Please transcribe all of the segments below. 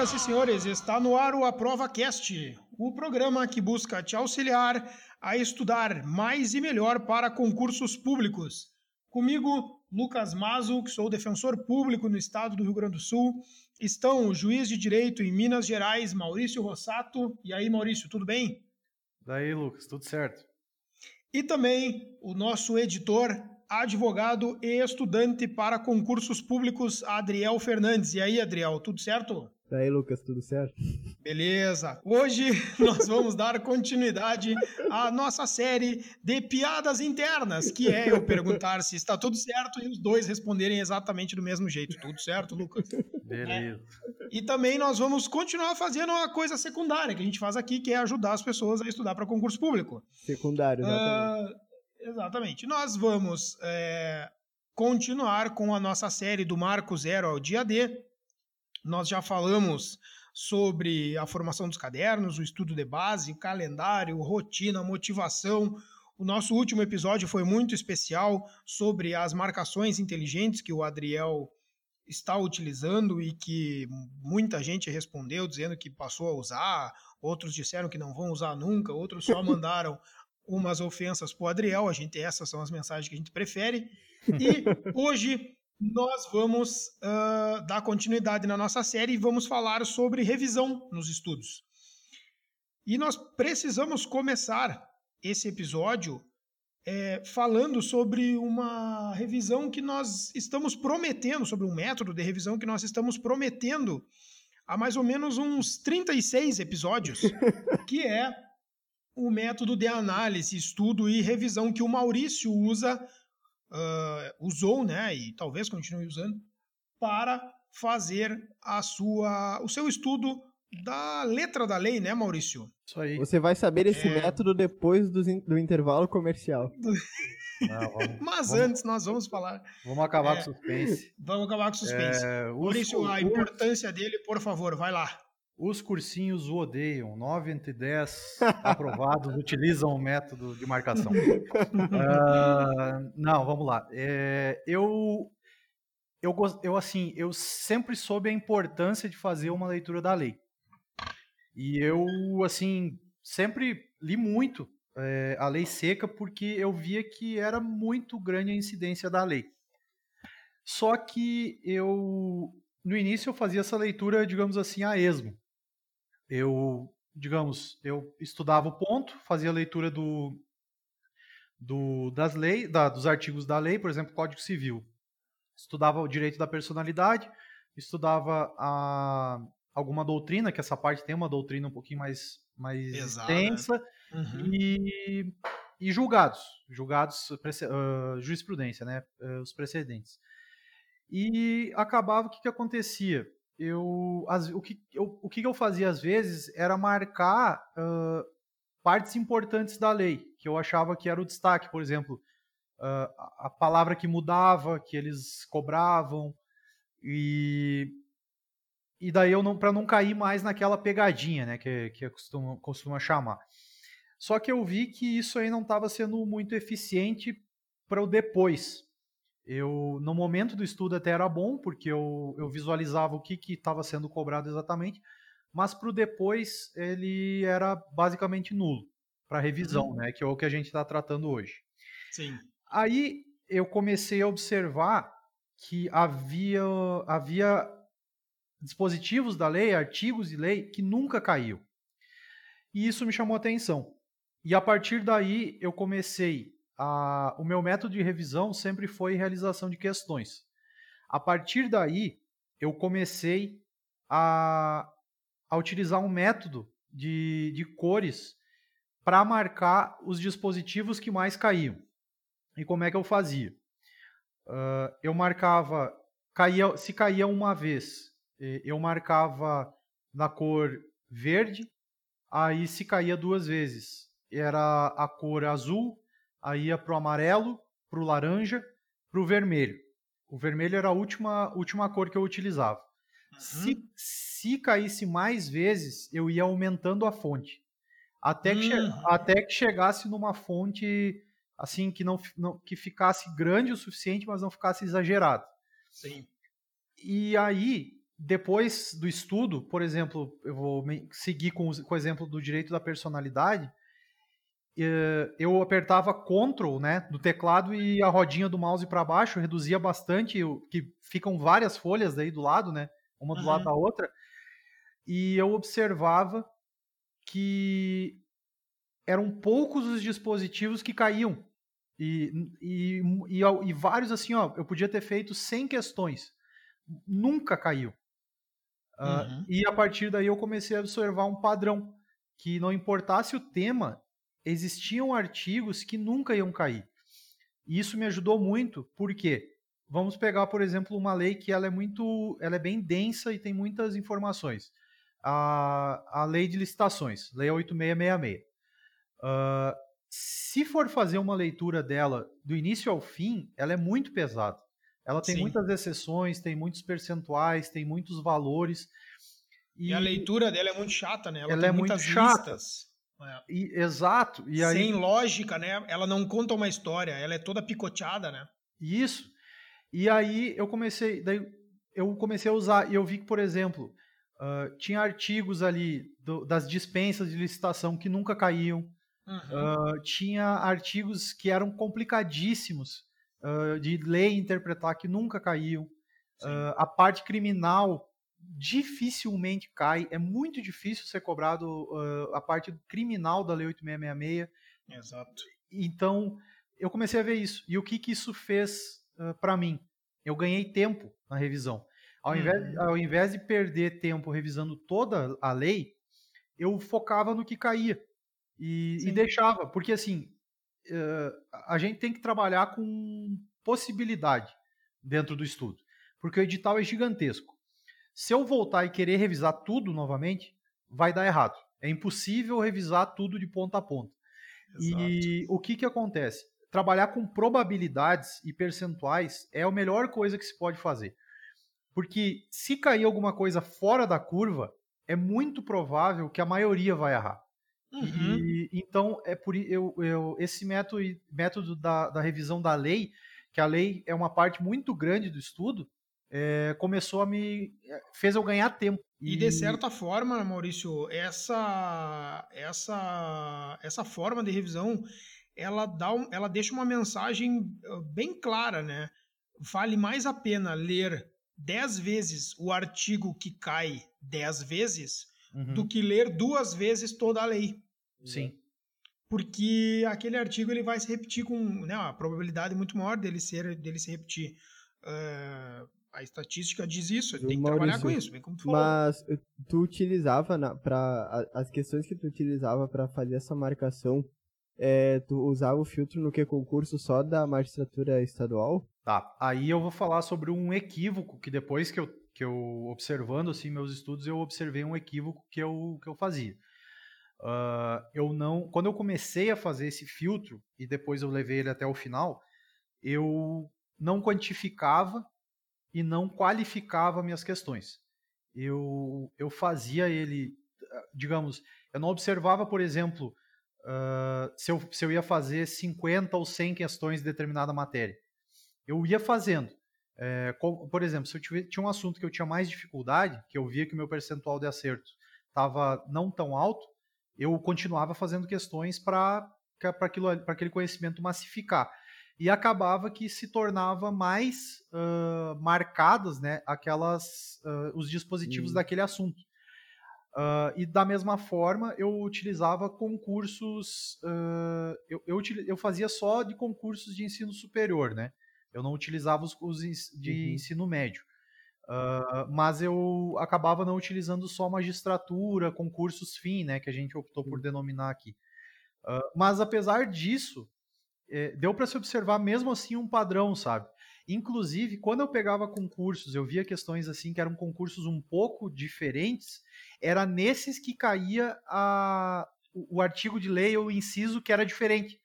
Senhoras e senhores, está no ar o Aprova Cast, o programa que busca te auxiliar a estudar mais e melhor para concursos públicos. Comigo, Lucas Mazo, que sou defensor público no estado do Rio Grande do Sul. Estão o juiz de direito em Minas Gerais, Maurício Rossato. E aí, Maurício, tudo bem? Daí, Lucas, tudo certo. E também o nosso editor, advogado e estudante para concursos públicos, Adriel Fernandes. E aí, Adriel, tudo certo? E aí, Lucas, tudo certo? Beleza. Hoje nós vamos dar continuidade à nossa série de piadas internas, que é eu perguntar se está tudo certo e os dois responderem exatamente do mesmo jeito. Tudo certo, Lucas? Beleza. É. E também nós vamos continuar fazendo uma coisa secundária que a gente faz aqui, que é ajudar as pessoas a estudar para concurso público. Secundário, exatamente. Uh, Exatamente. Nós vamos é, continuar com a nossa série do Marco Zero ao dia D. Nós já falamos sobre a formação dos cadernos, o estudo de base, calendário, rotina, motivação. O nosso último episódio foi muito especial sobre as marcações inteligentes que o Adriel está utilizando e que muita gente respondeu dizendo que passou a usar, outros disseram que não vão usar nunca, outros só mandaram umas ofensas para o Adriel, a gente, essas são as mensagens que a gente prefere. E hoje nós vamos uh, dar continuidade na nossa série e vamos falar sobre revisão nos estudos. E nós precisamos começar esse episódio é, falando sobre uma revisão que nós estamos prometendo, sobre um método de revisão que nós estamos prometendo há mais ou menos uns 36 episódios, que é o método de análise, estudo e revisão que o Maurício usa, uh, usou, né, e talvez continue usando, para fazer a sua, o seu estudo da letra da lei, né, Maurício? Isso aí. Você vai saber esse é... método depois do, do intervalo comercial. Não, vamos, Mas vamos, antes nós vamos falar. Vamos acabar é, com o suspense. Vamos acabar com o suspense. É, Maurício, a importância dele, por favor, vai lá. Os cursinhos o odeiam. 9 entre 10 aprovados utilizam o método de marcação. Uh, não, vamos lá. É, eu, eu, eu, assim, eu sempre soube a importância de fazer uma leitura da lei. E eu, assim, sempre li muito é, a lei seca porque eu via que era muito grande a incidência da lei. Só que eu, no início, eu fazia essa leitura, digamos assim, a esmo eu, digamos, eu estudava o ponto, fazia a leitura do, do, das leis, da, dos artigos da lei, por exemplo, Código Civil. Estudava o direito da personalidade, estudava a, alguma doutrina, que essa parte tem uma doutrina um pouquinho mais, mais extensa, uhum. e, e julgados, julgados, uh, jurisprudência, né, uh, os precedentes. E acabava o que, que acontecia? Eu, as, o, que, eu, o que eu fazia às vezes era marcar uh, partes importantes da lei, que eu achava que era o destaque, por exemplo, uh, a palavra que mudava, que eles cobravam, e, e daí eu não para não cair mais naquela pegadinha, né, que, que costuma, costuma chamar. Só que eu vi que isso aí não estava sendo muito eficiente para o depois eu no momento do estudo até era bom, porque eu, eu visualizava o que estava sendo cobrado exatamente, mas para o depois ele era basicamente nulo para revisão, uhum. né? Que é o que a gente está tratando hoje. Sim. Aí eu comecei a observar que havia, havia dispositivos da lei, artigos de lei que nunca caiu. E isso me chamou a atenção. E a partir daí eu comecei a, o meu método de revisão sempre foi realização de questões. A partir daí, eu comecei a, a utilizar um método de, de cores para marcar os dispositivos que mais caíam. E como é que eu fazia? Uh, eu marcava, caía, se caía uma vez, eu marcava na cor verde, aí se caía duas vezes, era a cor azul, aí ia para o amarelo, para o laranja, para o vermelho. O vermelho era a última, última cor que eu utilizava. Uhum. Se, se caísse mais vezes, eu ia aumentando a fonte. Até que, uhum. até que chegasse numa fonte assim que não, não, que ficasse grande o suficiente, mas não ficasse exagerado. Sim. E aí, depois do estudo, por exemplo, eu vou seguir com, com o exemplo do direito da personalidade, eu apertava Ctrl, né, do teclado e a rodinha do mouse para baixo, reduzia bastante, que ficam várias folhas daí do lado, né, uma do uhum. lado da outra, e eu observava que eram poucos os dispositivos que caíam. E, e, e, e, vários assim, ó, eu podia ter feito 100 questões. Nunca caiu. Uh, uhum. E a partir daí eu comecei a observar um padrão. Que não importasse o tema, existiam artigos que nunca iam cair. E isso me ajudou muito, porque vamos pegar, por exemplo, uma lei que ela é muito, ela é bem densa e tem muitas informações. A, a lei de licitações, lei 8666. Uh, se for fazer uma leitura dela do início ao fim, ela é muito pesada. Ela tem Sim. muitas exceções, tem muitos percentuais, tem muitos valores. E, e a leitura dela é muito chata, né? Ela, ela é muito chata. É. E, exato. E aí... Sem lógica, né? Ela não conta uma história, ela é toda picoteada, né? Isso. E aí eu comecei, daí eu comecei a usar, e eu vi que, por exemplo, uh, tinha artigos ali do, das dispensas de licitação que nunca caíam. Uhum. Uh, tinha artigos que eram complicadíssimos uh, de ler e interpretar que nunca caíam. A parte criminal dificilmente cai. É muito difícil ser cobrado a parte criminal da Lei 8666. Exato. Então, eu comecei a ver isso. E o que, que isso fez para mim? Eu ganhei tempo na revisão. Ao invés, uhum. ao invés de perder tempo revisando toda a lei, eu focava no que caía. E, e deixava, porque assim, uh, a gente tem que trabalhar com possibilidade dentro do estudo, porque o edital é gigantesco. Se eu voltar e querer revisar tudo novamente, vai dar errado. É impossível revisar tudo de ponta a ponta. Exato. E o que, que acontece? Trabalhar com probabilidades e percentuais é a melhor coisa que se pode fazer. Porque se cair alguma coisa fora da curva, é muito provável que a maioria vai errar. Uhum. E, então, é por eu, eu esse método, método da, da, revisão da lei, que a lei é uma parte muito grande do estudo, é, começou a me. É, fez eu ganhar tempo. E, e de certa forma, Maurício, essa, essa, essa forma de revisão ela, dá um, ela deixa uma mensagem bem clara, né? Vale mais a pena ler dez vezes o artigo que cai dez vezes uhum. do que ler duas vezes toda a lei. Sim. Porque aquele artigo ele vai se repetir com né, a probabilidade muito maior dele ser dele se repetir. Uh, a estatística diz isso, tem que Maurício, trabalhar com isso, bem como tu falou. Mas eh, tu utilizava para as questões que tu utilizava para fazer essa marcação, é, tu usava o filtro no que concurso só da magistratura estadual? Tá. Aí eu vou falar sobre um equívoco que depois que eu que eu observando assim meus estudos, eu observei um equívoco que eu, que eu fazia. Uh, eu não, quando eu comecei a fazer esse filtro e depois eu levei ele até o final, eu não quantificava e não qualificava minhas questões. Eu, eu fazia ele, digamos, eu não observava, por exemplo, uh, se, eu, se eu ia fazer 50 ou 100 questões de determinada matéria. Eu ia fazendo. É, por exemplo, se eu tive, tinha um assunto que eu tinha mais dificuldade, que eu via que o meu percentual de acerto estava não tão alto, eu continuava fazendo questões para aquele conhecimento massificar. E acabava que se tornava mais uh, marcadas né, aquelas, uh, os dispositivos hum. daquele assunto. Uh, e da mesma forma, eu utilizava concursos. eu, eu, eu, fazia só de concursos de ensino superior, né? Eu não utilizava os, os de uhum. ensino médio. Mas eu acabava não utilizando só magistratura, concursos fim, né, que a gente optou por denominar aqui. Uh, mas apesar disso, é, deu para se observar mesmo assim um padrão, sabe? Inclusive, quando eu pegava concursos, eu via questões assim que eram concursos um pouco diferentes, era nesses que caía a, o, o artigo de lei ou o inciso que era diferente.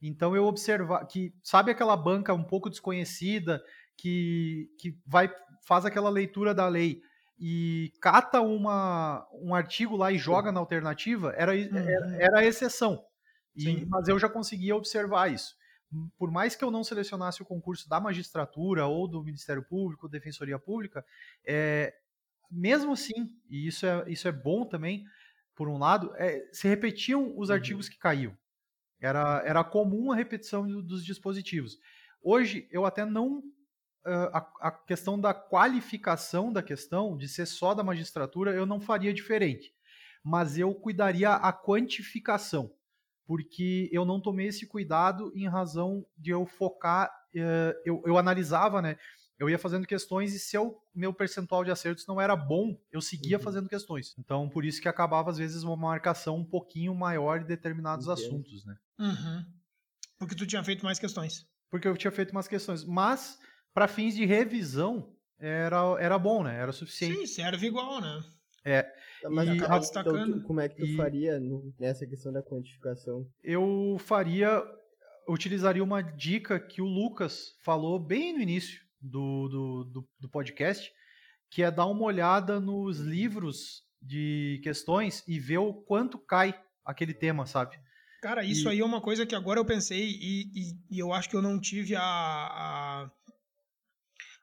Então eu observar que sabe aquela banca um pouco desconhecida que, que vai faz aquela leitura da lei e cata uma, um artigo lá e joga na alternativa, era, uhum. era, era, a exceção. E, mas eu já conseguia observar isso. Por mais que eu não selecionasse o concurso da magistratura ou do Ministério Público, Defensoria Pública, é, mesmo assim, e isso é, isso é bom também, por um lado, é, se repetiam os Uhum. artigos que caíam. Era, era comum a repetição do- dos dispositivos. Hoje, eu até não. a, a questão da qualificação da questão, de ser só da magistratura, eu não faria diferente. Mas eu cuidaria a quantificação, porque eu não tomei esse cuidado em razão de eu focar. eh, eu, eu analisava, né? Eu ia fazendo questões e se o meu percentual de acertos não era bom, eu seguia Uhum. fazendo questões. Então, por isso que acabava, às vezes, uma marcação um pouquinho maior de determinados Entendo. assuntos, né? Uhum. Porque tu tinha feito mais questões. Porque eu tinha feito umas questões. Mas, para fins de revisão, era, era bom, né? Era suficiente. Sim, serve igual, né? Tá, Mas E então, acaba tu- destacando. como é que tu E- faria no- nessa questão da quantificação? Eu faria. Utilizaria uma dica que o Lucas falou bem no início do, do, do, do podcast, que é dar uma olhada nos livros de questões e ver o quanto cai aquele tema, sabe? Cara, isso E- aí é uma coisa que agora eu pensei e, e- e eu acho que eu não tive a, a,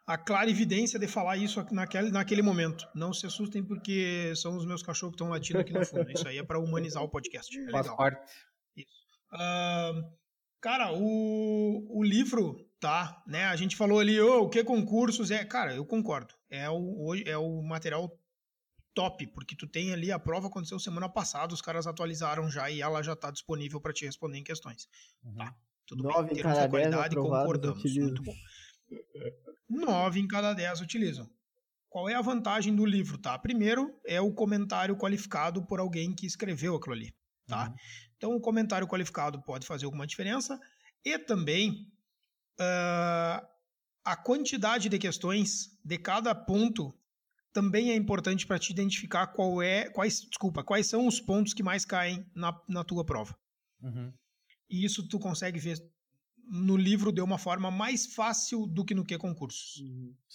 a clara evidência de falar isso aqui naquele, naquele momento. Não se assustem porque são os meus cachorros que estão latindo aqui no fundo. Isso aí é para humanizar o podcast. É Faz legal. parte. Ah, cara, o, o livro, tá, né? A gente falou ali, ô, o que concursos é. Cara, eu concordo. É o, hoje é o material top, porque tu tem ali a prova aconteceu semana passada, os caras atualizaram já e ela já tá disponível para te responder em questões. Uhum. Tá. Tudo Nove bem, em termos de qualidade, concordamos. Muito bom. Nove em cada dez utilizam. Qual é a vantagem do livro, tá? Primeiro, é o comentário qualificado por alguém que escreveu aquilo ali, tá? Uhum. Então, o comentário qualificado pode fazer alguma diferença. E também ah, a quantidade de questões de cada ponto também é importante para te identificar qual é, quais, desculpa, quais são os pontos que mais caem na, na tua prova. Uhum. E isso tu consegue ver no livro de uma forma mais fácil do que no que concursos.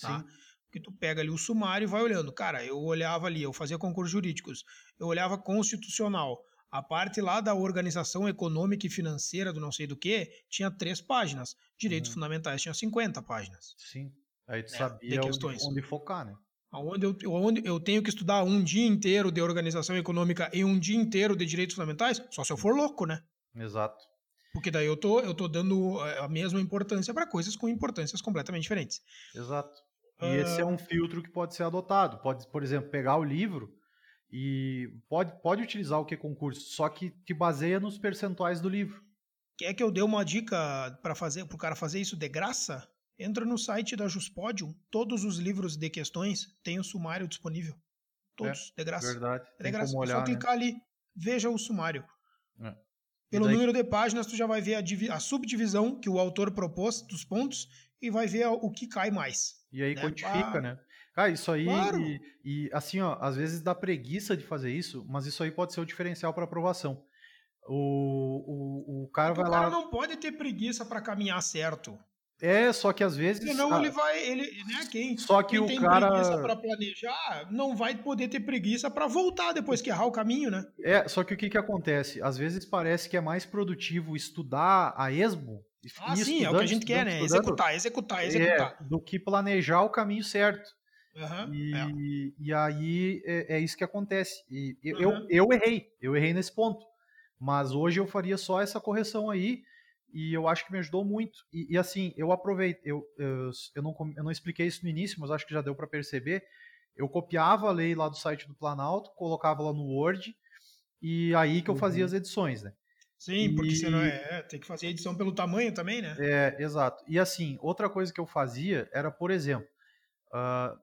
Tá? Sim. Porque tu pega ali o sumário e vai olhando. Cara, eu olhava ali, eu fazia concursos jurídicos, eu olhava constitucional. A parte lá da organização econômica e financeira do não sei do que tinha três páginas. Direitos Uhum. fundamentais tinha 50 páginas. Sim. Aí tu É, sabia de onde, onde focar, né? Onde eu, onde eu tenho que estudar um dia inteiro de organização econômica e um dia inteiro de direitos fundamentais, só se eu for louco, né? Exato. Porque daí eu tô, eu tô dando eh, a mesma importância para coisas com importâncias completamente diferentes. Exato. E esse é um filtro que pode ser adotado. Pode, por exemplo, pegar o livro e pode, pode utilizar o que concurso, só que te baseia nos percentuais do livro. Quer que eu dê uma dica para fazer, pro cara fazer isso de graça? Entra no site da Juspodium, todos os livros de questões têm o sumário disponível. Todos, de graça. Verdade. É de graça. é só olhar, né? clicar ali, veja o sumário. É. Pelo daí- número de páginas, tu já vai ver a, divi- a subdivisão que o autor propôs dos pontos e vai ver o que cai mais. E aí né? quantifica, Ah, né? Cara, isso aí. claro. E, e, assim, ó, às vezes dá preguiça de fazer isso, mas isso aí pode ser o diferencial para aprovação. O, o, o cara O vai cara lá. não pode ter preguiça para caminhar certo. É, só que às vezes. Senão ah, ele vai. Ele, né, quem, Só que quem o tem cara- preguiça para planejar não vai poder ter preguiça para voltar depois que errar o caminho, né? É, só que o que, que acontece? Às vezes parece que é mais produtivo estudar a esmo. Ah, sim, é o que a gente quer, né? Executar, executar, executar. É, do que planejar o caminho certo. É. E, e aí é, é isso que acontece. E eu, Uhum. eu, eu errei, eu errei nesse ponto. Mas hoje eu faria só essa correção aí e eu acho que me ajudou muito. E, e assim, eu aproveitei, eu, eu, eu, não, eu não expliquei isso no início, mas acho que já deu para perceber. Eu copiava a lei lá do site do Planalto, colocava lá no Word e aí que eu fazia Uhum. as edições, né? Sim, porque E- senão é, é, tem que fazer edição pelo tamanho também, né? É, exato. E assim, outra coisa que eu fazia era, por exemplo, ah,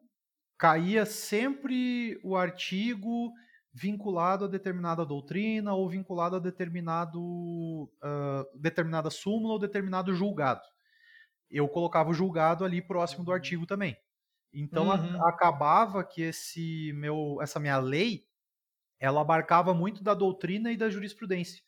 caía sempre o artigo vinculado a determinada doutrina ou vinculado a determinado ah, determinada súmula ou determinado julgado. Eu colocava o julgado ali próximo do artigo também. Então a- Uhum. acabava que esse meu essa minha lei ela abarcava muito da doutrina e da jurisprudência.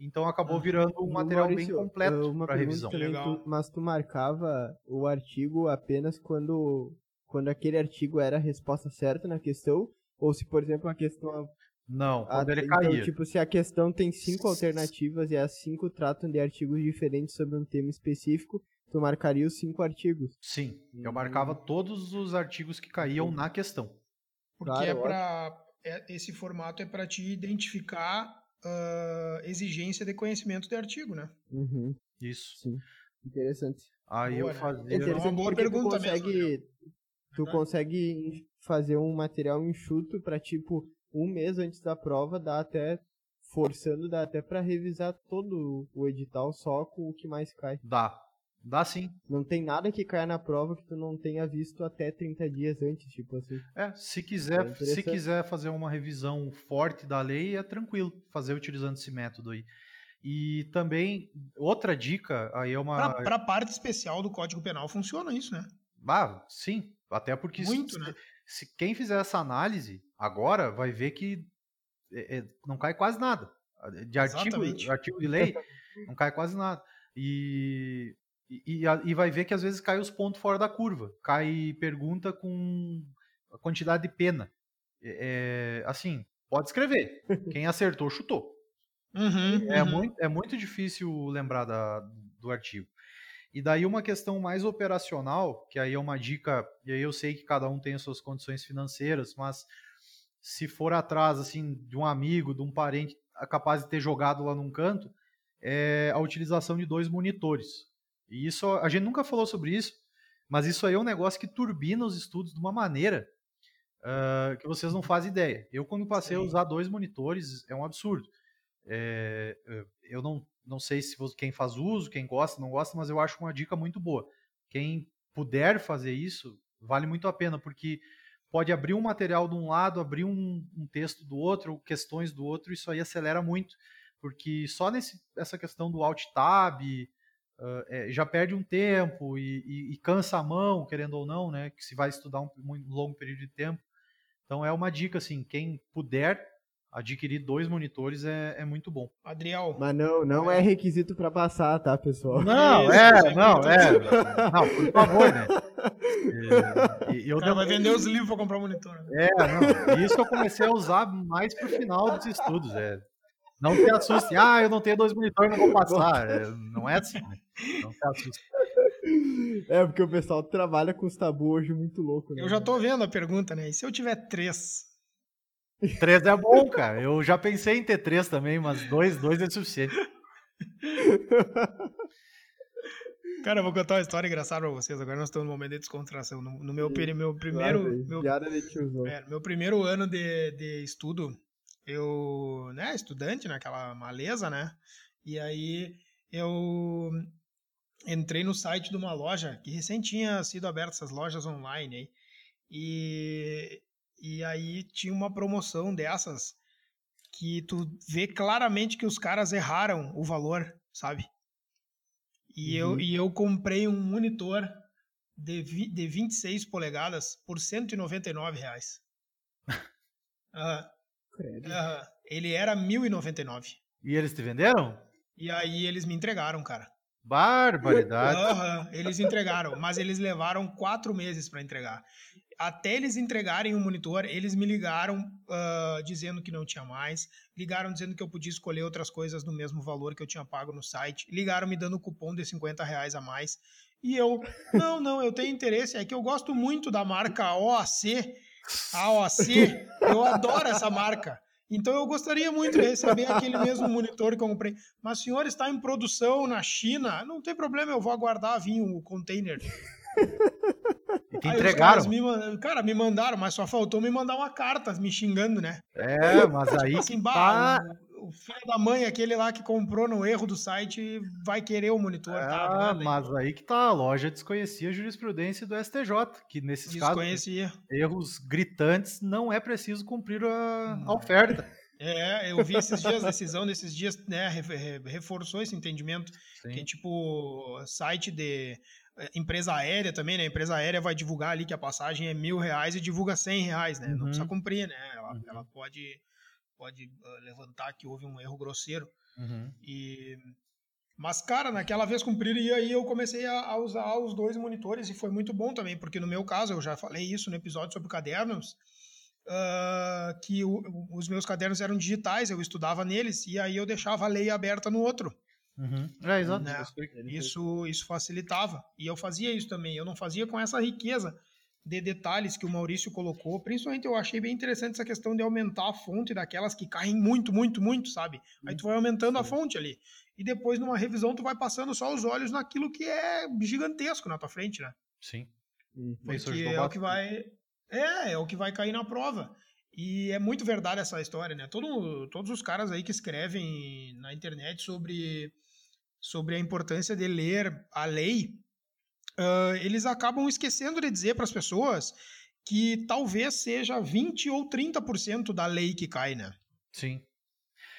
Então acabou Uhum. virando um material Maurício, bem completo uh, para revisão. também, tu- mas tu marcava o artigo apenas quando, quando aquele artigo era a resposta certa na questão? Ou se, por exemplo, a questão. Não, ah, quando ele então, caía. tipo, se a questão tem cinco alternativas e as cinco tratam de artigos diferentes sobre um tema específico, tu marcaria os cinco artigos. Sim, eu Hum. marcava todos os artigos que caíam na questão. Porque Claro, é ótimo. para esse formato é para te identificar ah, exigência de conhecimento de artigo, né? Uhum, Isso. sim. Interessante. Aí Boa, eu né? É fazia. interessante boa porque tu pergunta mesmo, consegue, tu Verdade. consegue fazer um material enxuto pra, tipo, um mês antes da prova, dá até, forçando, dá até pra revisar todo o edital só com o que mais cai. Dá. Dá sim. Não tem nada que caia na prova que tu não tenha visto até 30 dias antes, tipo assim. É, se É quiser, se interessante. quiser fazer uma revisão forte da lei, é tranquilo fazer utilizando esse método aí. E também, outra dica, aí é uma. Para a parte especial do Código Penal funciona isso, né? Ah, sim. Até porque se- Muito, se, né? Se quem fizer essa análise agora vai ver que é, é, não cai quase nada. De artigo, artigo de lei, não cai quase nada. E, e, e e vai ver que às vezes cai os pontos fora da curva. Cai pergunta com a quantidade de pena. É, é, assim, pode escrever. Quem acertou, chutou. Uhum, É, uhum. muito, é muito difícil lembrar da- do artigo. E daí uma questão mais operacional, que aí é uma dica, e aí eu sei que cada um tem as suas condições financeiras, mas se for atrás assim de um amigo, de um parente ah, capaz de ter jogado lá num canto, é a utilização de dois monitores. E isso a gente nunca falou sobre isso, mas isso aí é um negócio que turbina os estudos de uma maneira ah, que vocês não fazem ideia. Eu quando passei a Sim. usar dois monitores é um absurdo. É, é, eu não, não sei se quem faz uso, quem gosta, não gosta, mas eu acho uma dica muito boa. Quem puder fazer isso, vale muito a pena, porque pode abrir um material de um lado, abrir um, um texto do outro, questões do outro, isso aí acelera muito, porque só nesse, essa questão do Alt Tab ah, é, já perde um tempo e, e- e cansa a mão, querendo ou não, né? Que se vai estudar um, muito longo período de tempo. Então é uma dica, assim, quem puder adquirir dois monitores é, é muito bom. Adriel, Mas não, não é requisito pra passar, tá, pessoal? Não, Isso, é, isso não, é é. Não, por favor, né? É, e eu cara vai dei- vender os livros para comprar monitor. né? É, não. Isso eu comecei a usar mais pro final dos estudos. É. Não te assuste. Ah, eu não tenho dois monitores, não vou passar. É, não é assim, né? Não te assuste. É, porque o pessoal trabalha com os tabu hoje muito louco, né? Eu já tô vendo a pergunta, né? E se eu tiver três? Três é bom, cara. Eu já pensei em ter três também, mas dois, dois é suficiente. Cara, eu vou contar uma história engraçada pra vocês. Agora nós estamos num momento de descontração. No, no meu, meu primeiro. meu, é, meu primeiro ano de, de estudo, eu, né, estudante naquela maleza, né? E aí eu entrei no site de uma loja que recém tinha sido aberta essas lojas online aí. E, e aí tinha uma promoção dessas que tu vê claramente que os caras erraram o valor, sabe? E, eu, Uhum. e eu comprei um monitor de, vi, de 26 polegadas por 199 reais. Credo. aham. Ele era 1.099. E eles te venderam? E aí eles me entregaram, cara. Barbaridade. Aham, eles entregaram, mas eles levaram quatro meses para entregar. Até eles entregarem o monitor, eles me ligaram ah, dizendo que não tinha mais, ligaram dizendo que eu podia escolher outras coisas no mesmo valor que eu tinha pago no site, ligaram me dando cupom de 50 reais a mais. E eu, não, não, eu tenho interesse, é que eu gosto muito da marca OAC, OAC, eu adoro essa marca. Então eu gostaria muito de receber aquele mesmo monitor que eu comprei. Mas o senhor está em produção na China? Não tem problema, eu vou aguardar vir o container. Te Aí entregaram. me man- cara, me mandaram, mas só faltou me mandar uma carta me xingando, né? É, mas aí Assim, que bah, tá. o, filho da mãe, aquele lá que comprou no erro do site, vai querer o monitor. tá, Ah, aí. mas aí que tá, a loja desconhecia a jurisprudência do STJ, que nesses casos, erros gritantes, não é preciso cumprir a, a oferta. É, eu vi esses dias, a decisão desses dias, né, re- re- reforçou esse entendimento. Que Sim. tipo, site de empresa aérea também, né? A empresa aérea vai divulgar ali que a passagem é mil reais e divulga cem reais, né? Não Uhum. precisa cumprir, né? Ela, Uhum. ela pode, pode ah, levantar que houve um erro grosseiro. Uhum. E... Mas, cara, naquela vez cumpriram e aí eu comecei a, a usar os dois monitores e foi muito bom também, porque no meu caso, eu já falei isso no episódio sobre cadernos, ah, que o- os meus cadernos eram digitais, eu estudava neles e aí eu deixava a lei aberta no outro. Uhum. É, exato. Né? isso. Isso, facilitava. E eu fazia isso também. Eu não fazia com essa riqueza de detalhes que o Maurício colocou. Principalmente eu achei bem interessante essa questão de aumentar a fonte daquelas que caem muito, muito, muito, sabe? Aí tu vai aumentando a fonte ali. E depois, numa revisão, tu vai passando só os olhos naquilo que é gigantesco na tua frente, né? Sim. Porque é o que vai. É, é o que vai cair na prova. E é muito verdade essa história, né? Todo, todos os caras aí que escrevem na internet sobre, sobre a importância de ler a lei, uh, eles acabam esquecendo de dizer para as pessoas que talvez seja 20 ou 30% da lei que cai, né? Sim.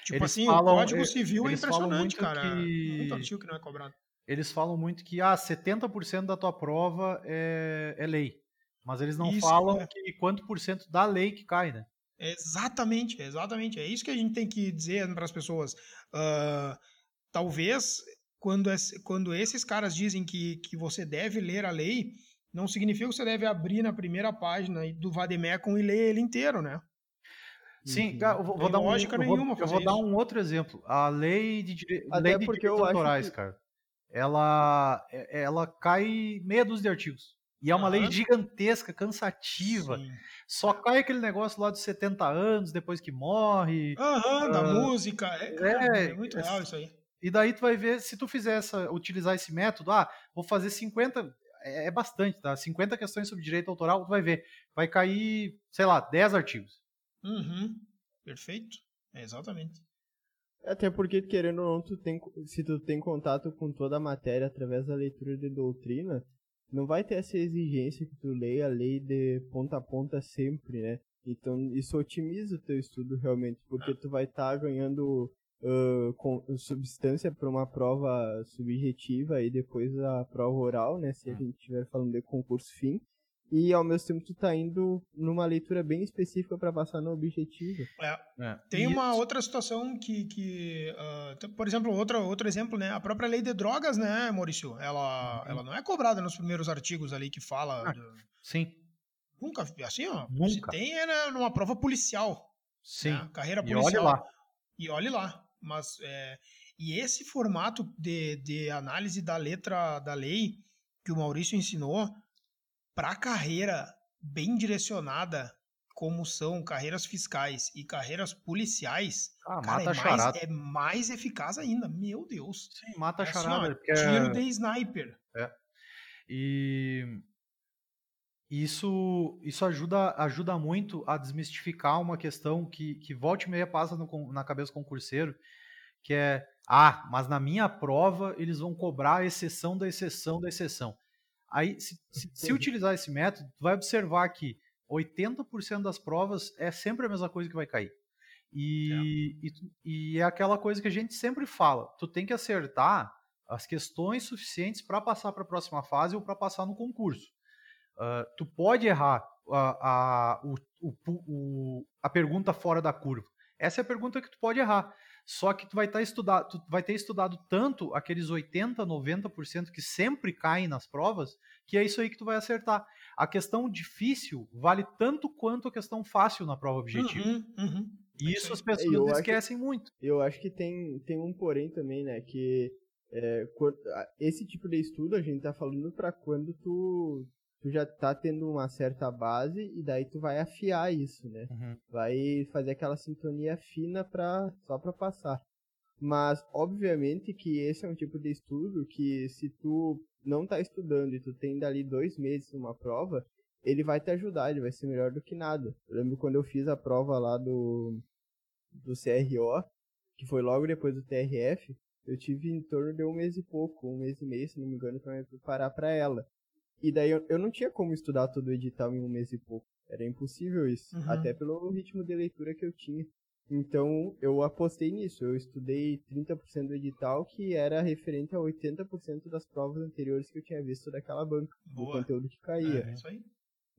Tipo Eles assim, falam- o Código e- Civil é impressionante, muito cara. que- Muito artigo que não é cobrado. Eles falam muito que ah, 70% da tua prova é, é lei. Mas eles não Isso, falam é. que quanto por cento da lei que cai, né? Exatamente, exatamente. É isso que a gente tem que dizer para as pessoas. Ah, talvez quando, es- quando esses caras dizem que, que você deve ler a lei, não significa que você deve abrir na primeira página do Vademecum e ler ele inteiro, né? Sim, Uhum. cara, eu vou, vou dar um, lógica eu vou, nenhuma eu vou dar isso. um outro exemplo. A lei de, dire... Até lei de porque direitos autorais, que- cara. Ela, é- ela cai meia dúzia de artigos. E é uma lei Aham. gigantesca, cansativa. Sim. Só cai aquele negócio lá dos 70 anos, depois que morre. Aham, da Ah, música. É, cara, é, é muito é- real isso aí. E daí tu vai ver, se tu fizer essa, utilizar esse método, ah, vou fazer 50, é, é bastante, tá? 50 questões sobre direito autoral, tu vai ver, vai cair, sei lá, 10 artigos. Uhum. Perfeito. É, exatamente. Até porque, querendo ou não, tu tem, se tu tem contato com toda a matéria através da leitura de doutrina, não vai ter essa exigência que tu leia a lei de ponta a ponta sempre, né? Então, isso otimiza o teu estudo realmente, porque tu vai estar ganhando ah, com, substância para uma prova subjetiva e depois a prova oral, né? Se a gente estiver falando de concurso fim. E ao mesmo tempo tu tá indo numa leitura bem específica para passar no objetivo. É. Tem E uma isso- outra situação que, que t- por exemplo, outra, outro exemplo, né? A própria lei de drogas, né, Maurício? Ela, Uhum. ela não é cobrada nos primeiros artigos ali que fala. Ah, do- Sim, Nunca, assim, ó. Se Nunca. tem é numa prova policial. sim. né? Carreira E policial. olhe lá. E olhe lá. Mas, é, e esse formato de, de análise da letra da lei que o Maurício ensinou para carreira bem direcionada, como são carreiras fiscais e carreiras policiais, Ah, cara, é mais, charada. é mais eficaz ainda. Meu Deus. Sim, mata É assim, ó, charada. porque é- Tiro de sniper. E isso, isso ajuda, ajuda muito a desmistificar uma questão que, que volta e meia passa no na cabeça do concurseiro, que é, ah, mas na minha prova eles vão cobrar a exceção da exceção da exceção. Aí, se, se- se utilizar esse método, tu vai observar que 80% das provas é sempre a mesma coisa que vai cair. E, e, tu- e é aquela coisa que a gente sempre fala, tu tem que acertar as questões suficientes para passar para a próxima fase ou para passar no concurso. Ah, tu pode errar a, a, o, o a pergunta fora da curva. Essa é a pergunta que tu pode errar. Só que tu vai, tá estudado, tu vai ter estudado tanto aqueles 80, 90% que sempre caem nas provas, que é isso aí que tu vai acertar. A questão difícil vale tanto quanto a questão fácil na prova objetiva. Uhum, uhum. E É isso as aí. pessoas Eu acho- esquecem muito. Eu acho que tem, tem um porém também, né? Que é, esse tipo de estudo a gente tá falando pra quando tu, tu já tá tendo uma certa base e daí tu vai afiar isso, né? vai fazer aquela sintonia fina pra, só para passar. Mas, obviamente, que esse é um tipo de estudo que, se tu não tá estudando e tu tem dali dois meses numa prova, ele vai te ajudar, ele vai ser melhor do que nada. Eu lembro quando eu fiz a prova lá do, do CRO, que foi logo depois do TRF, eu tive em torno de um mês e pouco, um mês e meio, se não me engano, para me preparar para ela. E daí eu, eu não tinha como estudar todo o edital em um mês e pouco. Era impossível isso. Uhum. Até pelo ritmo de leitura que eu tinha. Então eu apostei nisso. Eu estudei 30% do edital, que era referente a 80% das provas anteriores que eu tinha visto daquela banca, do Boa. conteúdo que caía. É, isso aí.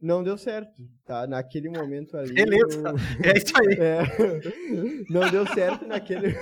Não deu certo, tá? Naquele momento ali. Beleza. eu- É isso aí. é, não deu certo naquele,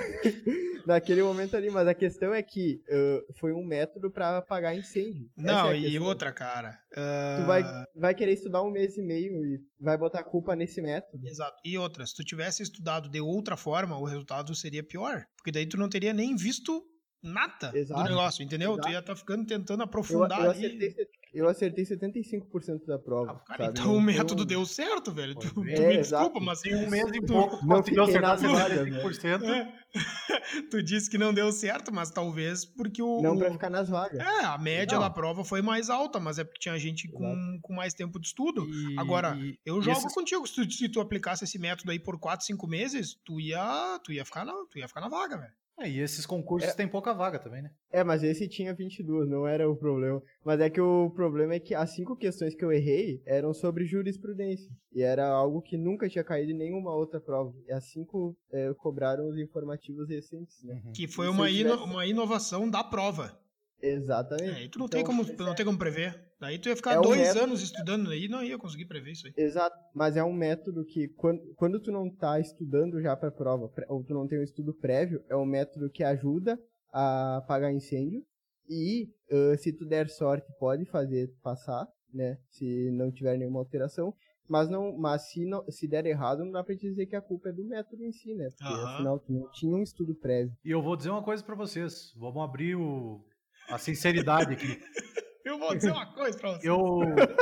naquele momento ali, mas a questão é que uh, foi um método pra apagar incêndio. Não, é e outra, cara. Tu ah, vai, vai querer estudar um mês e meio e vai botar a culpa nesse método. Exato. E outra, se tu tivesse estudado de outra forma, o resultado seria pior. Porque daí tu não teria nem visto nada Exato. do negócio, entendeu? Tu Exato. ia estar ficando tentando Eu, aprofundar eu ali. acertei eu acertei 75% da prova. Ah, cara, sabe? então o método deu certo, velho. Tu, tu É, me exato. desculpa, mas Tem um mês e tu- pouco, não conseguiu acertar nas vagas, né? 75%. É. tu disse que não deu certo, mas talvez porque o. Não pra ficar nas vagas. É, a média Não. da prova foi mais alta, mas é porque tinha gente com, com mais tempo de estudo. E- Agora, Eu jogo esses- contigo. Se tu, se tu aplicasse esse método aí por 4, 5 meses, tu ia, tu ia, ficar, na, tu ia ficar na vaga, velho. É, e esses concursos É. têm pouca vaga também, né? É, mas esse tinha 22, não era o problema. Mas é que o problema é que as cinco questões que eu errei eram sobre jurisprudência. E era algo que nunca tinha caído em nenhuma outra prova. E as cinco é, cobraram os informativos recentes, né? Uhum. Que foi E uma, eu ino- tivesse- uma inovação da prova. Exatamente. É, aí tu não, Então, tem como, não tem como prever. Daí tu ia ficar É um dois método- anos estudando aí e não ia conseguir prever isso aí. Exato, mas é um método que quando, quando tu não tá estudando já pra prova, ou tu não tem um estudo prévio, é um método que ajuda a apagar incêndio e ãh, se tu der sorte pode fazer passar, né, se não tiver nenhuma alteração, mas não, mas se não, se der errado não dá pra te dizer que a culpa é do método em si, né, porque Aham. afinal tu não tinha um estudo prévio. E eu vou dizer uma coisa pra vocês. Vamos abrir o... a sinceridade aqui. Eu vou dizer uma coisa pra você. Eu.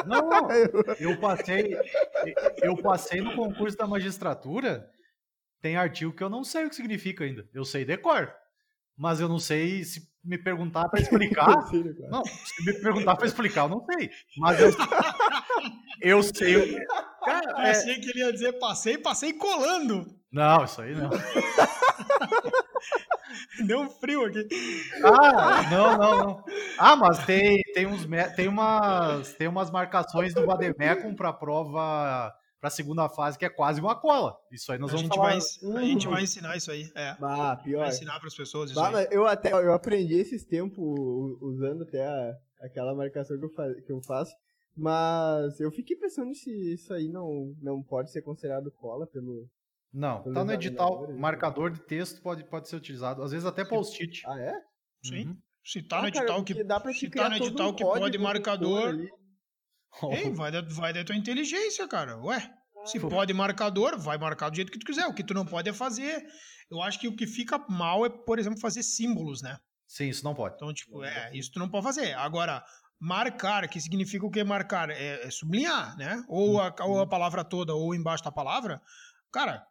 Não, não. Eu passei. Eu passei no concurso da magistratura. Tem artigo que eu não sei o que significa ainda. Eu sei decor. Mas eu não sei se me perguntar pra explicar. Não, se me perguntar pra explicar, eu não sei. Mas eu, eu sei o que. Cara, Eu é- achei que ele ia dizer passei, passei colando. Não, isso aí não. Deu um frio aqui. Ah, não, não, não. Ah, mas tem, tem, uns, tem, umas, tem umas marcações do Vademecum pra prova, pra segunda fase, que é quase uma cola. Isso aí nós A vamos gente, falar. vai, a gente vai ensinar isso aí. É. Ah, pior. Vai ensinar pras pessoas isso Bah, aí. eu até eu aprendi esses tempos usando até a- aquela marcação que eu, fa- que eu faço, mas eu fiquei pensando se isso aí não, não pode ser considerado cola pelo. Não, tá no edital. né? Marcador de texto pode, pode ser utilizado. Às vezes até post-it. Ah, é? Sim. Uhum. Se tá no Ah, cara, edital que. porque dá pra Se tá no todo um edital que pode marcador. ali. Ei, vai da, vai da tua inteligência, cara. Ué, se Pô. pode marcador, vai marcar do jeito que tu quiser. O que tu não pode é fazer. Eu acho que o que fica mal é, por exemplo, fazer símbolos, né? Sim, isso não pode. Então, tipo, é, isso tu não pode fazer. Agora, marcar, que significa o que marcar? É, é sublinhar, né? Ou a, ou a palavra toda, ou embaixo da palavra. Cara,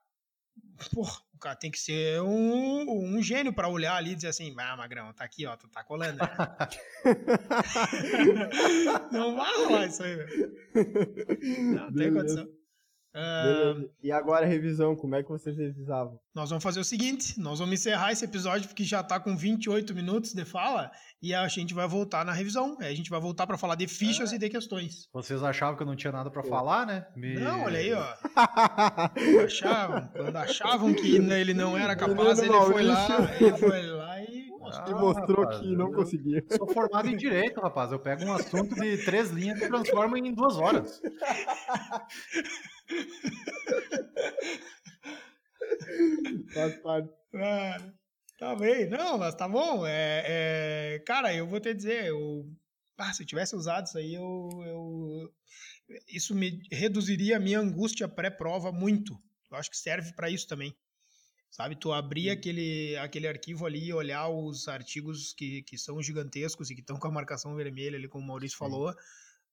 porra, o cara tem que ser um, um gênio pra olhar ali e dizer assim, ah, Magrão, tá aqui, ó, tu tá colando. né?" não vai rolar isso aí, velho. Não tem Beleza. condição. Ah, Beleza. E agora a revisão, como é que vocês revisavam? Nós vamos fazer o seguinte, nós vamos encerrar esse episódio porque já tá com 28 minutos de fala e a gente vai voltar na revisão. Aí a gente vai voltar pra falar de fichas e de questões. Vocês achavam que eu não tinha nada pra falar, né? Me- Não, olha aí, ó. Achavam, quando achavam que ele não era capaz, ele foi lá, ele foi lá e mostrou. Ah, mostrou rapaz, que não eu- conseguia. Sou formado em direito, rapaz. Eu pego um assunto de três linhas e transformo em duas horas. Faz parte. Ah, tá bem, não, mas tá bom. É, é, cara, eu vou te dizer, eu, ah, se eu tivesse usado isso aí, eu, eu- isso me reduziria a minha angústia pré-prova muito. Eu acho que serve para isso também. Sabe, tu abrir aquele, aquele arquivo ali e olhar os artigos que, que são gigantescos e que estão com a marcação vermelha ali, como o Maurício falou,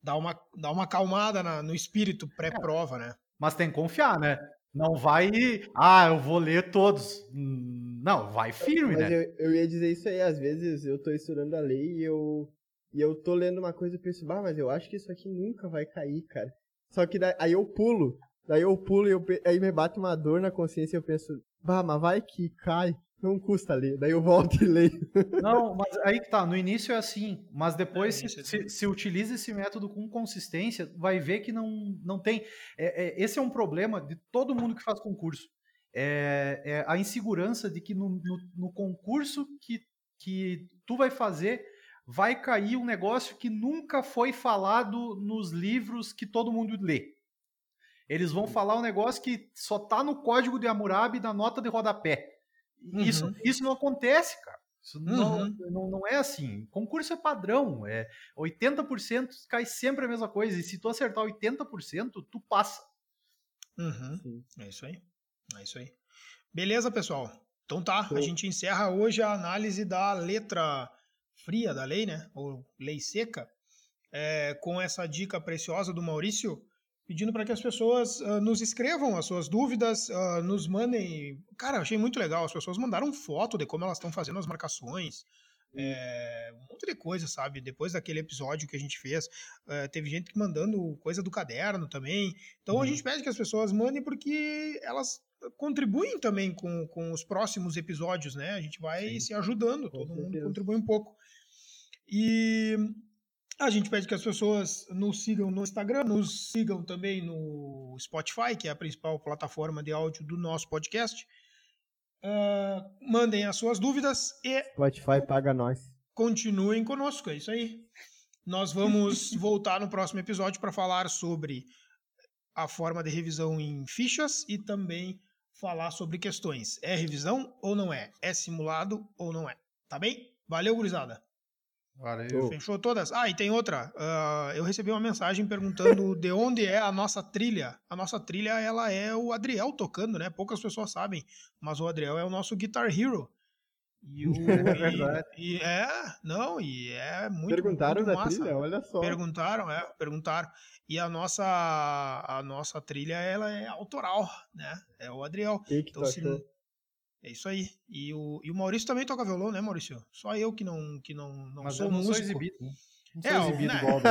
dá uma, dá uma acalmada na- no espírito pré-prova, né? Mas tem que confiar, né? Não vai. Ah, eu vou ler todos. Não, vai firme, Mas né? eu, eu ia dizer isso aí, às vezes eu tô estudando a lei e eu, e eu tô lendo uma coisa e penso, bah, mas eu acho que isso aqui nunca vai cair, cara. Só que daí, aí eu pulo, daí eu pulo e eu, aí me bate uma dor na consciência e eu penso, bah, mas vai que cai, não custa ler. Daí eu volto e leio. Não, mas aí que tá. No início é assim, mas depois, É, se, é se, se utiliza esse método com consistência, vai ver que não, não tem. é- é- esse é um problema de todo mundo que faz concurso. É, é a insegurança de que no, no, no concurso que, que tu vai fazer vai cair um negócio que nunca foi falado nos livros que todo mundo lê. Eles vão falar um negócio que só tá no código de Hammurabi na nota de rodapé. Isso, Uhum. isso não acontece, cara. Isso não, Uhum. não, não é assim. Concurso é padrão. É 80% cai sempre a mesma coisa. E se tu acertar 80%, tu passa. Uhum. É isso aí. É isso aí. Beleza, pessoal. Então tá, Show. a gente encerra hoje a análise da letra fria da lei, né? Ou lei seca. é, com essa dica preciosa do Maurício, pedindo para que as pessoas uh, nos escrevam as suas dúvidas, uh, nos mandem. Cara, achei muito legal. As pessoas mandaram foto de como elas estão fazendo as marcações. É, um monte de coisa, sabe? Depois daquele episódio que a gente fez, uh, teve gente mandando coisa do caderno também. Então uhum. a gente pede que as pessoas mandem porque elas contribuem também com, com os próximos episódios, né? A gente vai Sim. se ajudando, todo mundo contribui um pouco. E a gente pede que as pessoas nos sigam no Instagram, nos sigam também no Spotify, que é a principal plataforma de áudio do nosso podcast. Uh, mandem as suas dúvidas e. Spotify paga nós. Continuem conosco, é isso aí. Nós vamos voltar no próximo episódio para falar sobre a forma de revisão em fichas e também falar sobre questões. É revisão ou não é? É simulado ou não é? Tá bem? Valeu, gurizada. Valeu. Fechou todas? Ah, e tem outra. Uh, eu recebi uma mensagem perguntando de onde é a nossa trilha. A nossa trilha, ela é o Adriel tocando, né? Poucas pessoas sabem, mas o Adriel é o nosso Guitar Hero. E o, é verdade. E, e é, não, e é muito Perguntaram muito da massa. trilha, olha só. Perguntaram, é, perguntaram. E a nossa a nossa trilha ela é autoral, né? É o Adriel. Que que então, se, é isso aí. E o, e o Maurício também toca violão, né, Maurício? Só eu que não, que não, não Mas sou eu não músico. Sou exibido, né? Não sou é, exibido né? igual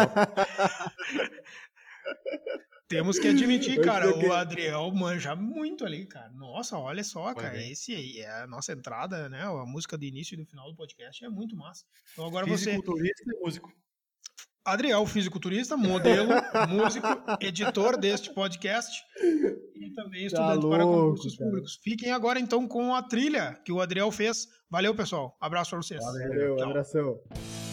Temos que admitir, cara, o Adriel manja muito ali, cara. Nossa, olha só, cara, esse aí é a nossa entrada, né? A música do início e do final do podcast é muito massa. Então agora você. e músico. Adriel, fisiculturista, modelo, músico, editor deste podcast e também tá estudante tá louco, para concursos cara. públicos. Fiquem agora então com a trilha que o Adriel fez. Valeu, pessoal. Abraço para vocês. Valeu, Tchau. abração.